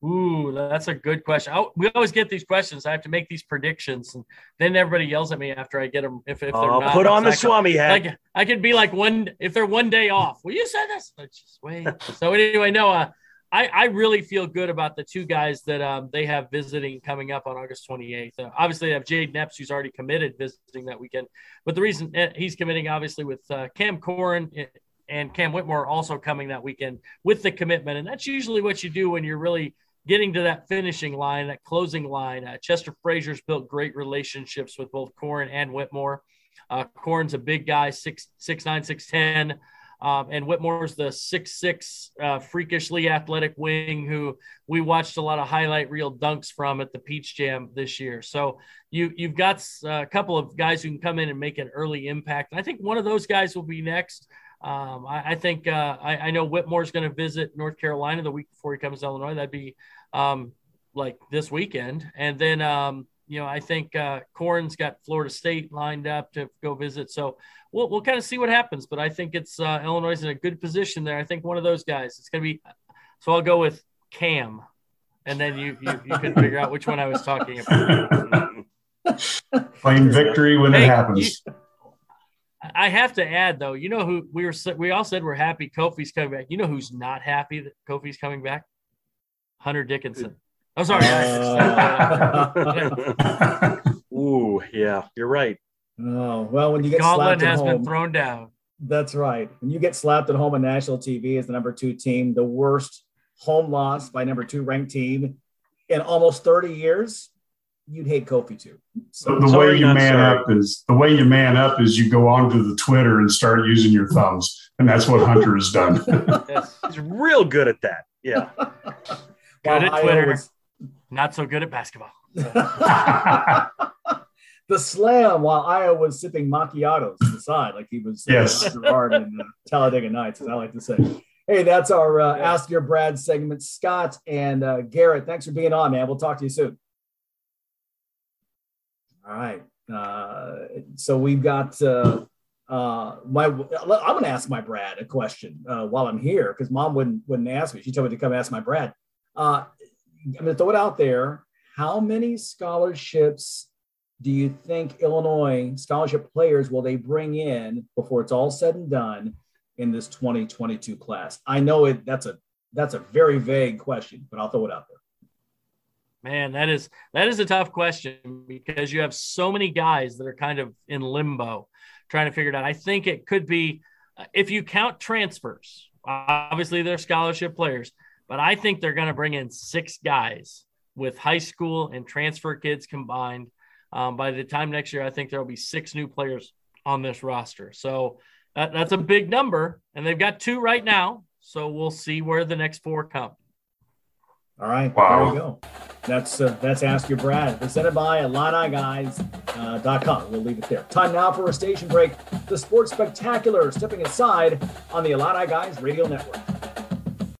Ooh, that's a good question. I, we always get these questions. I have to make these predictions, and then everybody yells at me after I get them. If, if they're Oh, not, put on the I could- Swami hat. I could, I could be like one if they're one day off. Will you say this. Let's just wait. so anyway, no, uh, I I really feel good about the two guys that um, they have visiting coming up on August 28th. Uh, obviously, they have Jayden Epps, who's already committed visiting that weekend. But the reason uh, he's committing, obviously, with uh, Cam Corhen and Cam Whitmore also coming that weekend with the commitment, and that's usually what you do when you're really getting to that finishing line, that closing line. Uh, Chester Frazier's built great relationships with both Corhen and Whitmore. Uh, a big guy, six six nine, six ten, um, and Whitmore's the six six, uh, freakishly athletic wing who we watched a lot of highlight reel dunks from at the Peach Jam this year. So you you've got a couple of guys who can come in and make an early impact. And I think one of those guys will be next. Um, I, I think uh, I, I know Whitmore's going to visit North Carolina the week before he comes to Illinois. That'd be um, like this weekend. And then, um, you know, I think uh, Corhen's got Florida State lined up to go visit. So we'll, we'll kind of see what happens. But I think it's uh, Illinois is in a good position there. I think one of those guys. It's going to be. So I'll go with Cam, and then you you, you can figure out which one I was talking about. Claim victory when it Hey, happens. I have to add though, you know who we were we all said we're happy Kofi's coming back. You know who's not happy that Kofi's coming back? Hunter Dickinson. Oh, sorry. Uh, ooh, yeah, you're right. Oh, well, when you get Gauntlet slapped at has home, been thrown down. That's right. When you get slapped at home on national TV as the number two team, the worst home loss by number two ranked team in almost 30 years, you'd hate Kofi too. So the way you man up is the way you man up is you go onto the Twitter and start using your thumbs, and that's what Hunter has done. He's real good at that. Yeah. Good at Ohio Twitter. was- Not so good at basketball. the slam while Iowa was sipping macchiatos to the side, like he was uh, Yes. Girard in uh, Talladega Nights, as I like to say. Hey, that's our uh, Ask Your Brad segment. Scott and uh, Garrett, thanks for being on, man. We'll talk to you soon. All right. Uh, so we've got uh, uh, my. I'm going to ask my Brad a question uh, while I'm here because Mom wouldn't wouldn't ask me. She told me to come ask my Brad. Uh, I'm going to throw it out there. How many scholarships do you think Illinois scholarship players will they bring in before it's all said and done in this 2022 class? I know it. That's a that's a very vague question, but I'll throw it out there. Man, that is that is a tough question because you have so many guys that are kind of in limbo, trying to figure it out. I think it could be if you count transfers. Obviously, they're scholarship players, but I think they're going to bring in six guys with high school and transfer kids combined. Um, by the time next year, I think there will be six new players on this roster. So that, that's a big number, and they've got two right now. So we'll see where the next four come. All right, Wow. there you go. That's uh, that's Ask Your Brad. Presented by IlliniGuys.com. Uh, .com. we'll leave it there. Time now for a station break. The Sports Spectacular stepping aside on the Illini Guys Radio Network.